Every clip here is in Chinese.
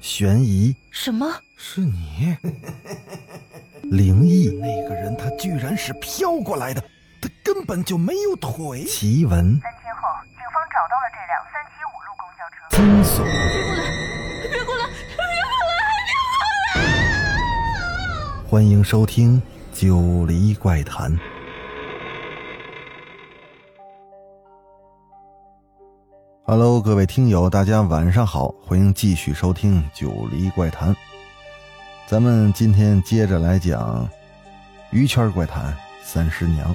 悬疑，什么？是你？灵异，那个人他居然是飘过来的，他根本就没有腿。奇闻，三天后，警方找到了这辆三七五路公交车。惊悚，别过来！别过来！别过来！别过来！欢迎收听《九黎怪谈》。Hello，各位听友，大家晚上好，欢迎继续收听《九黎怪谈》。咱们今天接着来讲《鱼圈怪谈》三师娘，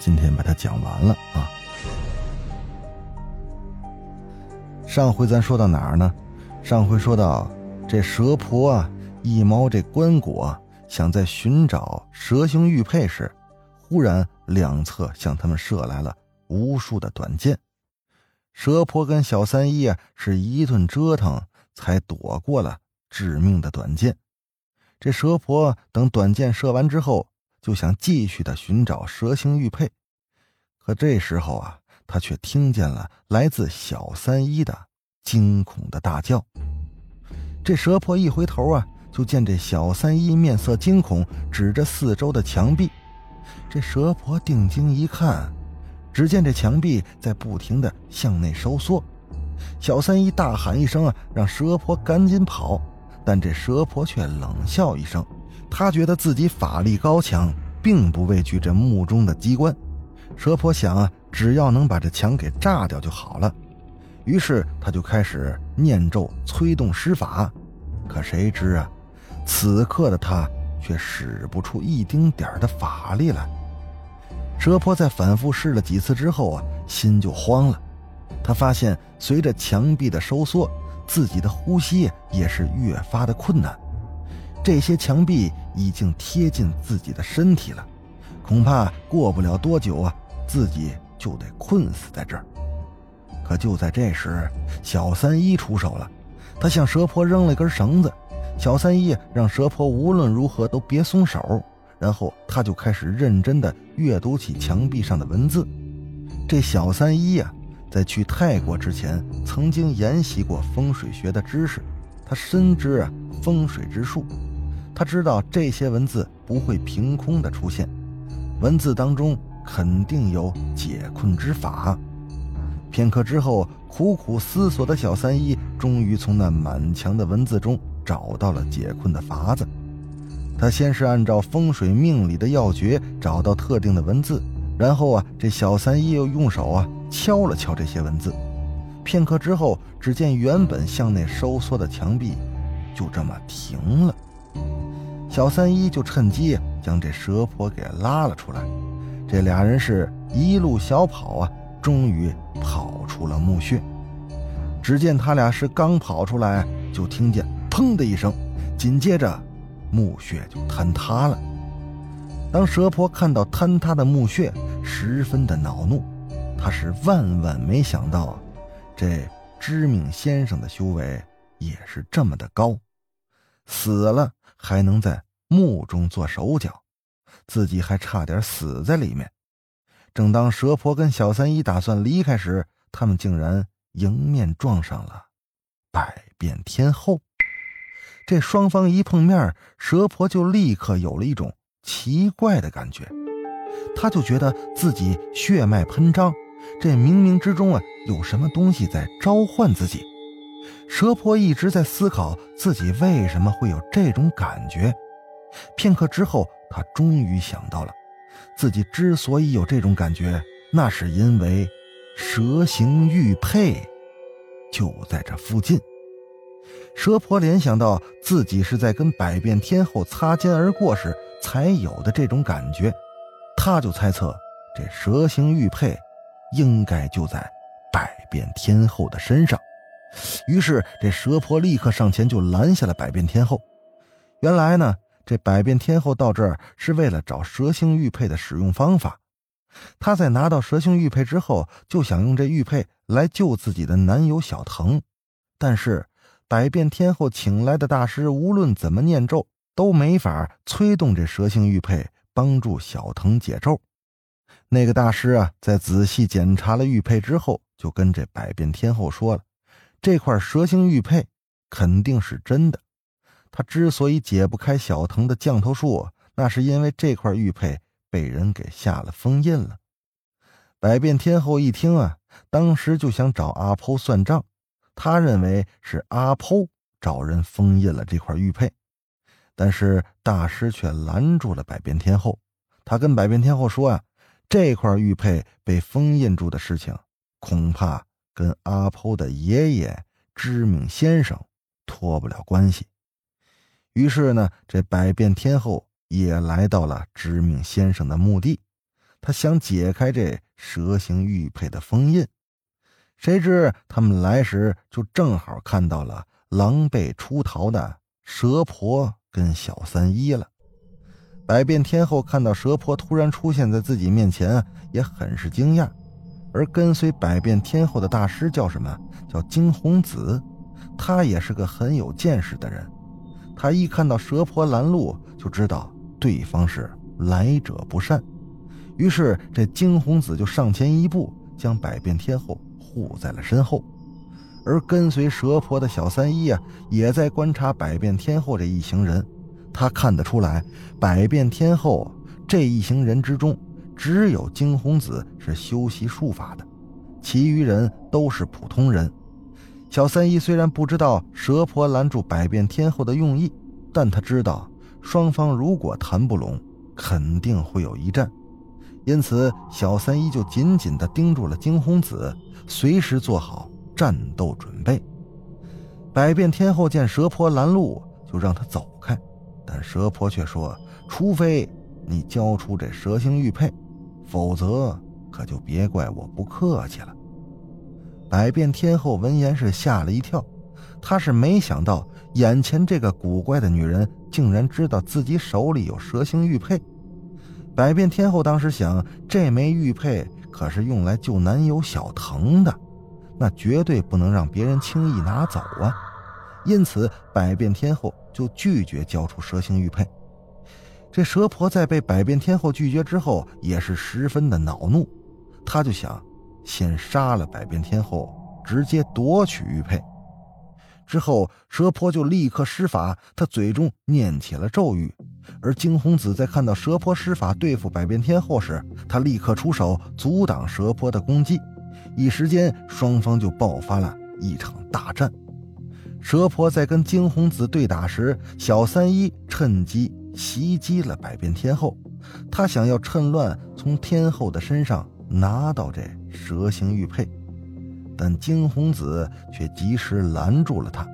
今天把它讲完了啊。上回咱说到哪儿呢？上回说到这蛇婆啊，一毛这棺椁，想在寻找蛇形玉佩时，忽然两侧向他们射来了无数的短箭。蛇婆跟小三一啊，是一顿折腾才躲过了致命的短剑。这蛇婆等短箭射完之后，就想继续的寻找蛇形玉佩，可这时候啊，他却听见了来自小三一的惊恐的大叫。这蛇婆一回头啊，就见这小三一面色惊恐，指着四周的墙壁。这蛇婆定睛一看。只见这墙壁在不停的向内收缩，小三一大喊一声啊，让蛇婆赶紧跑。但这蛇婆却冷笑一声，他觉得自己法力高强，并不畏惧这墓中的机关。蛇婆想啊，只要能把这墙给炸掉就好了。于是他就开始念咒催动施法，可谁知啊，此刻的他却使不出一丁点的法力来。蛇婆在反复试了几次之后啊，心就慌了。他发现随着墙壁的收缩，自己的呼吸也是越发的困难。这些墙壁已经贴近自己的身体了，恐怕过不了多久啊，自己就得困死在这儿。可就在这时，小三一出手了，他向蛇婆扔了根绳子。小三一让蛇婆无论如何都别松手。然后他就开始认真的阅读起墙壁上的文字。这小三一呀，在去泰国之前曾经研习过风水学的知识，他深知啊风水之术。他知道这些文字不会凭空的出现，文字当中肯定有解困之法。片刻之后，苦苦思索的小三一终于从那满墙的文字中找到了解困的法子。他先是按照风水命理的要诀找到特定的文字，然后啊，这小三一又用手啊敲了敲这些文字。片刻之后，只见原本向内收缩的墙壁就这么停了。小三一就趁机将这蛇婆给拉了出来。这俩人是一路小跑啊，终于跑出了墓穴。只见他俩是刚跑出来，就听见“砰”的一声，紧接着。墓穴就坍塌了。当蛇婆看到坍塌的墓穴，十分的恼怒。他是万万没想到啊，这知命先生的修为也是这么的高，死了还能在墓中做手脚，自己还差点死在里面。正当蛇婆跟小三一打算离开时，他们竟然迎面撞上了百变天后。这双方一碰面，蛇婆就立刻有了一种奇怪的感觉，她就觉得自己血脉喷张，这冥冥之中啊有什么东西在召唤自己。蛇婆一直在思考自己为什么会有这种感觉。片刻之后，她终于想到了，自己之所以有这种感觉，那是因为蛇形玉佩就在这附近。蛇婆联想到自己是在跟百变天后擦肩而过时才有的这种感觉，她就猜测这蛇形玉佩应该就在百变天后的身上。于是，这蛇婆立刻上前就拦下了百变天后。原来呢，这百变天后到这儿是为了找蛇形玉佩的使用方法。她在拿到蛇形玉佩之后，就想用这玉佩来救自己的男友小藤，但是。百变天后请来的大师，无论怎么念咒，都没法催动这蛇形玉佩帮助小藤解咒。那个大师啊，在仔细检查了玉佩之后，就跟这百变天后说了：“这块蛇形玉佩肯定是真的。他之所以解不开小藤的降头术，那是因为这块玉佩被人给下了封印了。百变天后一听啊，当时就想找阿婆算账。他认为是阿剖找人封印了这块玉佩，但是大师却拦住了百变天后。他跟百变天后说啊，这块玉佩被封印住的事情，恐怕跟阿剖的爷爷知命先生脱不了关系。于是呢，这百变天后也来到了知命先生的墓地，他想解开这蛇形玉佩的封印。谁知他们来时，就正好看到了狼狈出逃的蛇婆跟小三一了。百变天后看到蛇婆突然出现在自己面前，也很是惊讶。而跟随百变天后的大师叫什么？叫惊鸿子。他也是个很有见识的人。他一看到蛇婆拦路，就知道对方是来者不善。于是这惊鸿子就上前一步，将百变天后护在了身后。而跟随蛇婆的小三一啊，也在观察百变天后这一行人。他看得出来，百变天后这一行人之中，只有惊鸿子是修习术法的，其余人都是普通人。小三一虽然不知道蛇婆拦住百变天后的用意，但他知道双方如果谈不拢，肯定会有一战。因此，小三一就紧紧地盯住了惊鸿子，随时做好战斗准备。百变天后见蛇婆拦路，就让他走开。但蛇婆却说：“除非你交出这蛇形玉佩，否则可就别怪我不客气了。”百变天后闻言是吓了一跳，她是没想到眼前这个古怪的女人竟然知道自己手里有蛇形玉佩。百变天后当时想，这枚玉佩可是用来救男友小藤的，那绝对不能让别人轻易拿走啊！因此，百变天后。就拒绝交出蛇形玉佩。这蛇婆在被百变天后拒绝之后，也是十分的恼怒。她就想先杀了百变天后，直接夺取玉佩。之后，蛇婆就立刻施法，她嘴中念起了咒语。而惊鸿子在看到蛇婆施法对付百变天后时，他立刻出手阻挡蛇婆的攻击。一时间，双方就爆发了一场大战。蛇婆在跟惊鸿子对打时，小三一趁机袭击了百变天后。他想要趁乱从天后的身上拿到这蛇形玉佩，但惊鸿子却及时拦住了他。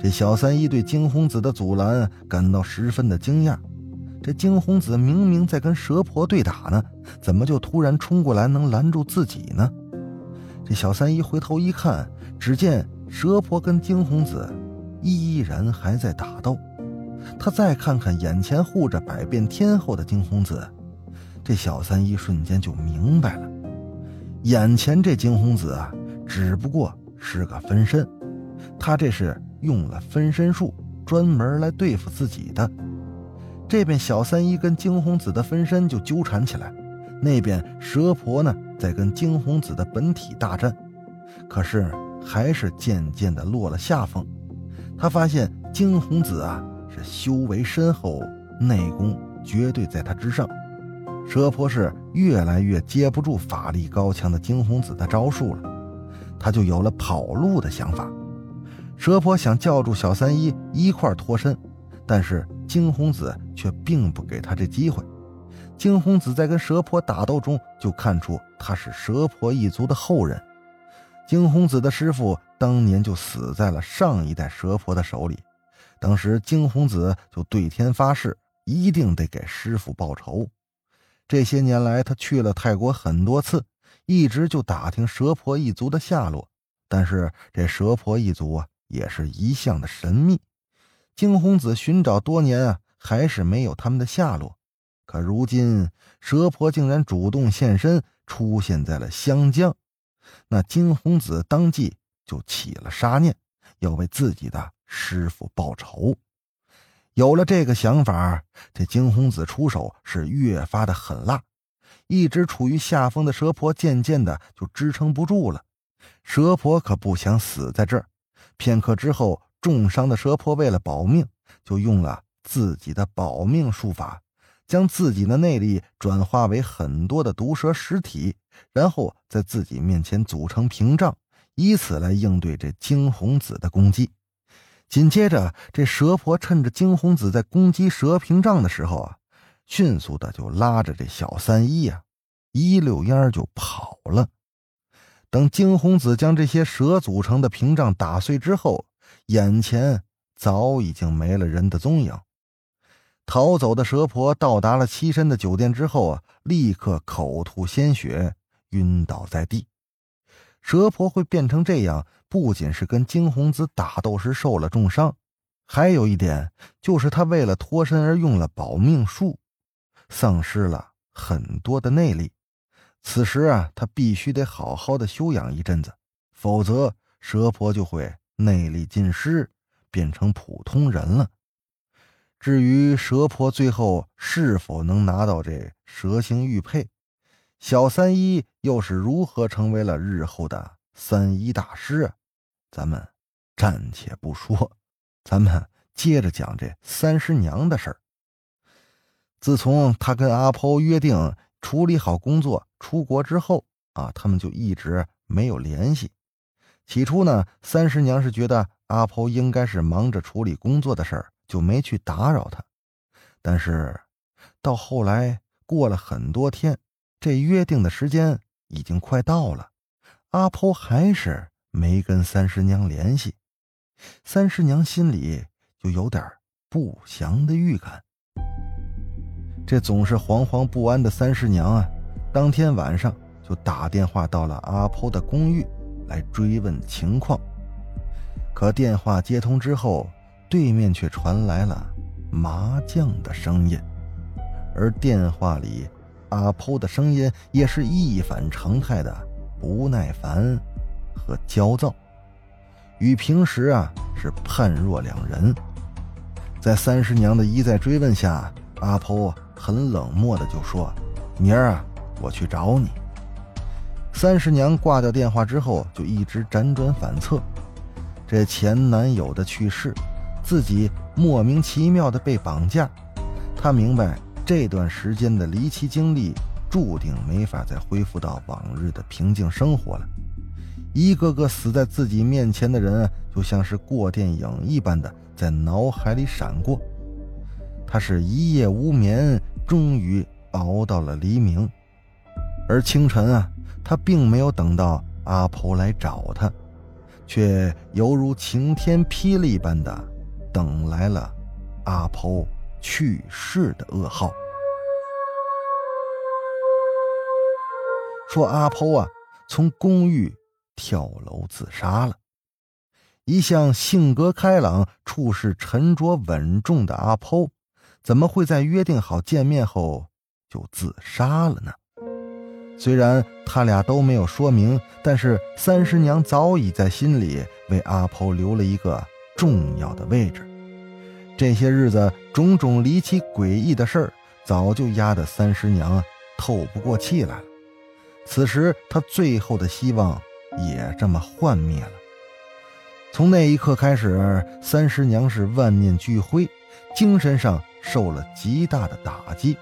这小三一对惊鸿子的阻拦感到十分的惊讶。这惊鸿子明明在跟蛇婆对打呢，怎么就突然冲过来能拦住自己呢？这小三一回头一看，只见。蛇婆跟惊鸿子依然还在打斗，他再看看眼前护着百变天后的惊鸿子，这小三一瞬间就明白了，眼前这惊鸿子啊，只不过是个分身，他这是用了分身术，专门来对付自己的。这边小三一跟惊鸿子的分身就纠缠起来，那边蛇婆呢在跟惊鸿子的本体大战，可是。还是渐渐的落了下风。他发现惊鸿子啊是修为深厚，内功绝对在他之上。蛇婆是越来越接不住法力高强的惊鸿子的招数了，他就有了跑路的想法。蛇婆想叫住小三一一块脱身，但是惊鸿子却并不给他这机会。惊鸿子在跟蛇婆打斗中就看出他是蛇婆一族的后人。惊鸿子的师傅当年就死在了上一代蛇婆的手里，当时惊鸿子就对天发誓，一定得给师傅报仇。这些年来，他去了泰国很多次，一直就打听蛇婆一族的下落，但是这蛇婆一族啊，也是一向的神秘。惊鸿子寻找多年啊，还是没有他们的下落。可如今，蛇婆竟然主动现身，出现在了湘江。那惊鸿子当即就起了杀念，要为自己的师傅报仇。有了这个想法，这惊鸿子出手是越发的狠辣。一直处于下风的蛇婆渐渐的就支撑不住了。蛇婆可不想死在这儿。片刻之后，重伤的蛇婆为了保命，就用了自己的保命术法，将自己的内力转化为很多的毒蛇实体，然后在自己面前组成屏障，以此来应对这惊鸿子的攻击。紧接着，这蛇婆趁着惊鸿子在攻击蛇屏障的时候啊，迅速的就拉着这小三一呀，一溜烟就跑了。等惊鸿子将这些蛇组成的屏障打碎之后，眼前早已经没了人的踪影。逃走的蛇婆到达了栖身的酒店之后啊，立刻口吐鲜血，晕倒在地。蛇婆会变成这样，不仅是跟惊鸿子打斗时受了重伤，还有一点就是她为了脱身而用了保命术，丧失了很多的内力。此时啊，他必须得好好的休养一阵子，否则蛇婆就会内力尽失，变成普通人了。至于蛇婆最后是否能拿到这蛇形玉佩？小三一又是如何成为了日后的三一大师啊？咱们暂且不说，咱们接着讲这三师娘的事儿。自从他跟阿抛约定处理好工作出国之后啊，他们就一直没有联系。起初呢，三师娘是觉得阿婆应该是忙着处理工作的事儿，就没去打扰他。但是到后来过了很多天。这约定的时间已经快到了，阿婆还是没跟三师娘联系，三师娘心里就有点不祥的预感。这总是惶惶不安的三师娘啊，当天晚上就打电话到了阿婆的公寓来追问情况。可电话接通之后，对面却传来了麻将的声音，而电话里。阿婆的声音也是一反常态的不耐烦和焦躁，与平时啊是判若两人。在三师娘的一再追问下，阿婆很冷漠的就说：“明儿啊，我去找你。”三十娘挂掉电话之后，就一直辗转反侧。这前男友的去世，自己莫名其妙的被绑架，她明白。这段时间的离奇经历，注定没法再恢复到往日的平静生活了。一个个死在自己面前的人，就像是过电影一般的在脑海里闪过。他是一夜无眠，终于熬到了黎明。而清晨啊，他并没有等到阿婆来找他，却犹如晴天霹雳般的等来了阿婆。去世的噩耗，说阿婆啊，从公寓跳楼自杀了。一向性格开朗、处事沉着稳重的阿婆，怎么会在约定好见面后就自杀了呢？虽然他俩都没有说明，但是三师娘早已在心里为阿婆留了一个重要的位置。这些日子，种种离奇诡异的事儿，早就压得三师娘透不过气来了。此时，她最后的希望也这么幻灭了。从那一刻开始，三师娘是万念俱灰，精神上受了极大的打击。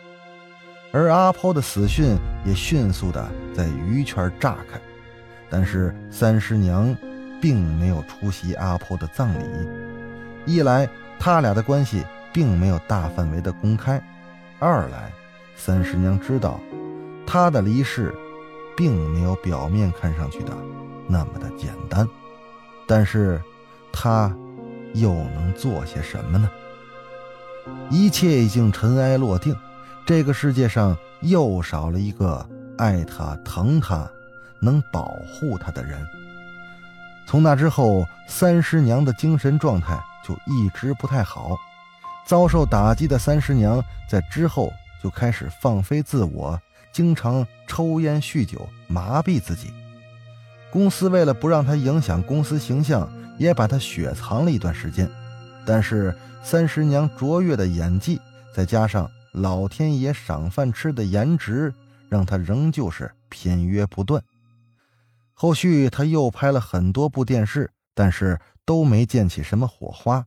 而阿抛的死讯也迅速的在鱼圈炸开，但是三师娘并没有出席阿婆的葬礼，一来。他俩的关系并没有大范围的公开，二来，三师娘知道，他的离世，并没有表面看上去的那么的简单，但是，他又能做些什么呢？一切已经尘埃落定，这个世界上又少了一个爱他、疼他、能保护他的人。从那之后，三师娘的精神状态。就一直不太好，遭受打击的三师娘在之后就开始放飞自我，经常抽烟酗酒麻痹自己。公司为了不让她影响公司形象，也把她雪藏了一段时间。但是三十娘卓越的演技，再加上老天爷赏饭吃的颜值，让她仍旧是片约不断。后续她又拍了很多部电视。但是都没溅起什么火花，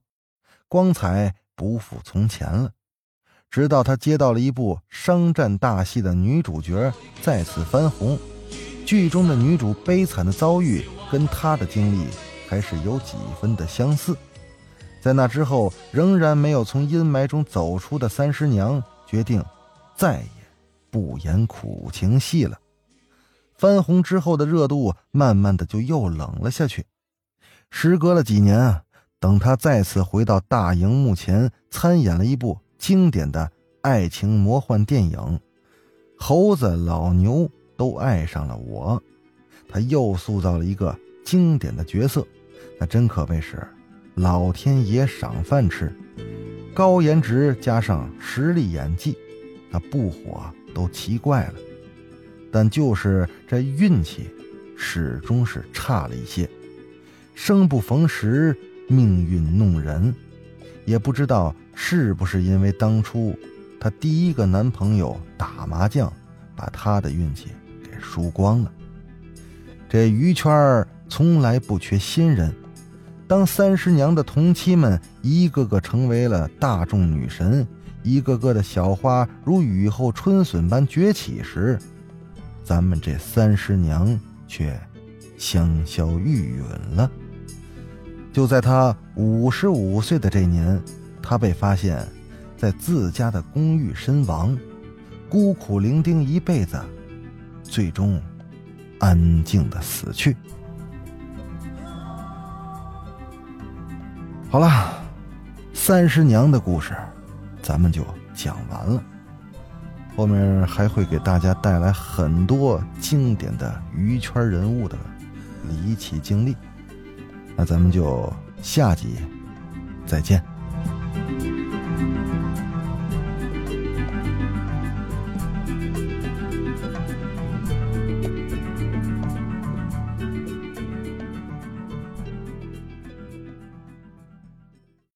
光彩不复从前了。直到他接到了一部商战大戏的女主角再次翻红，剧中的女主悲惨的遭遇跟他的经历还是有几分的相似。在那之后，仍然没有从阴霾中走出的三师娘决定，再也不演苦情戏了。翻红之后的热度，慢慢的就又冷了下去。时隔了几年啊，等他再次回到大荧幕前，参演了一部。经典的爱情魔幻电影，《猴子老牛都爱上了我》，他又塑造了一个经典的角色，那真可谓是老天爷赏饭吃，高颜值加上实力演技，那不火都奇怪了。但就是这运气，始终是差了一些，生不逢时，命运弄人，也不知道。是不是因为当初她第一个男朋友打麻将，把她的运气给输光了？这娱圈从来不缺新人，当三十娘的同期们一个个成为了大众女神，一个个的小花如雨后春笋般崛起时，咱们这三十娘却香消玉殒了。就在她五十五岁的这年。他被发现，在自家的公寓身亡，孤苦伶仃一辈子，最终安静的死去。好了，三十娘的故事，咱们就讲完了。后面还会给大家带来很多经典的娱圈人物的离奇经历，那咱们就下集再见。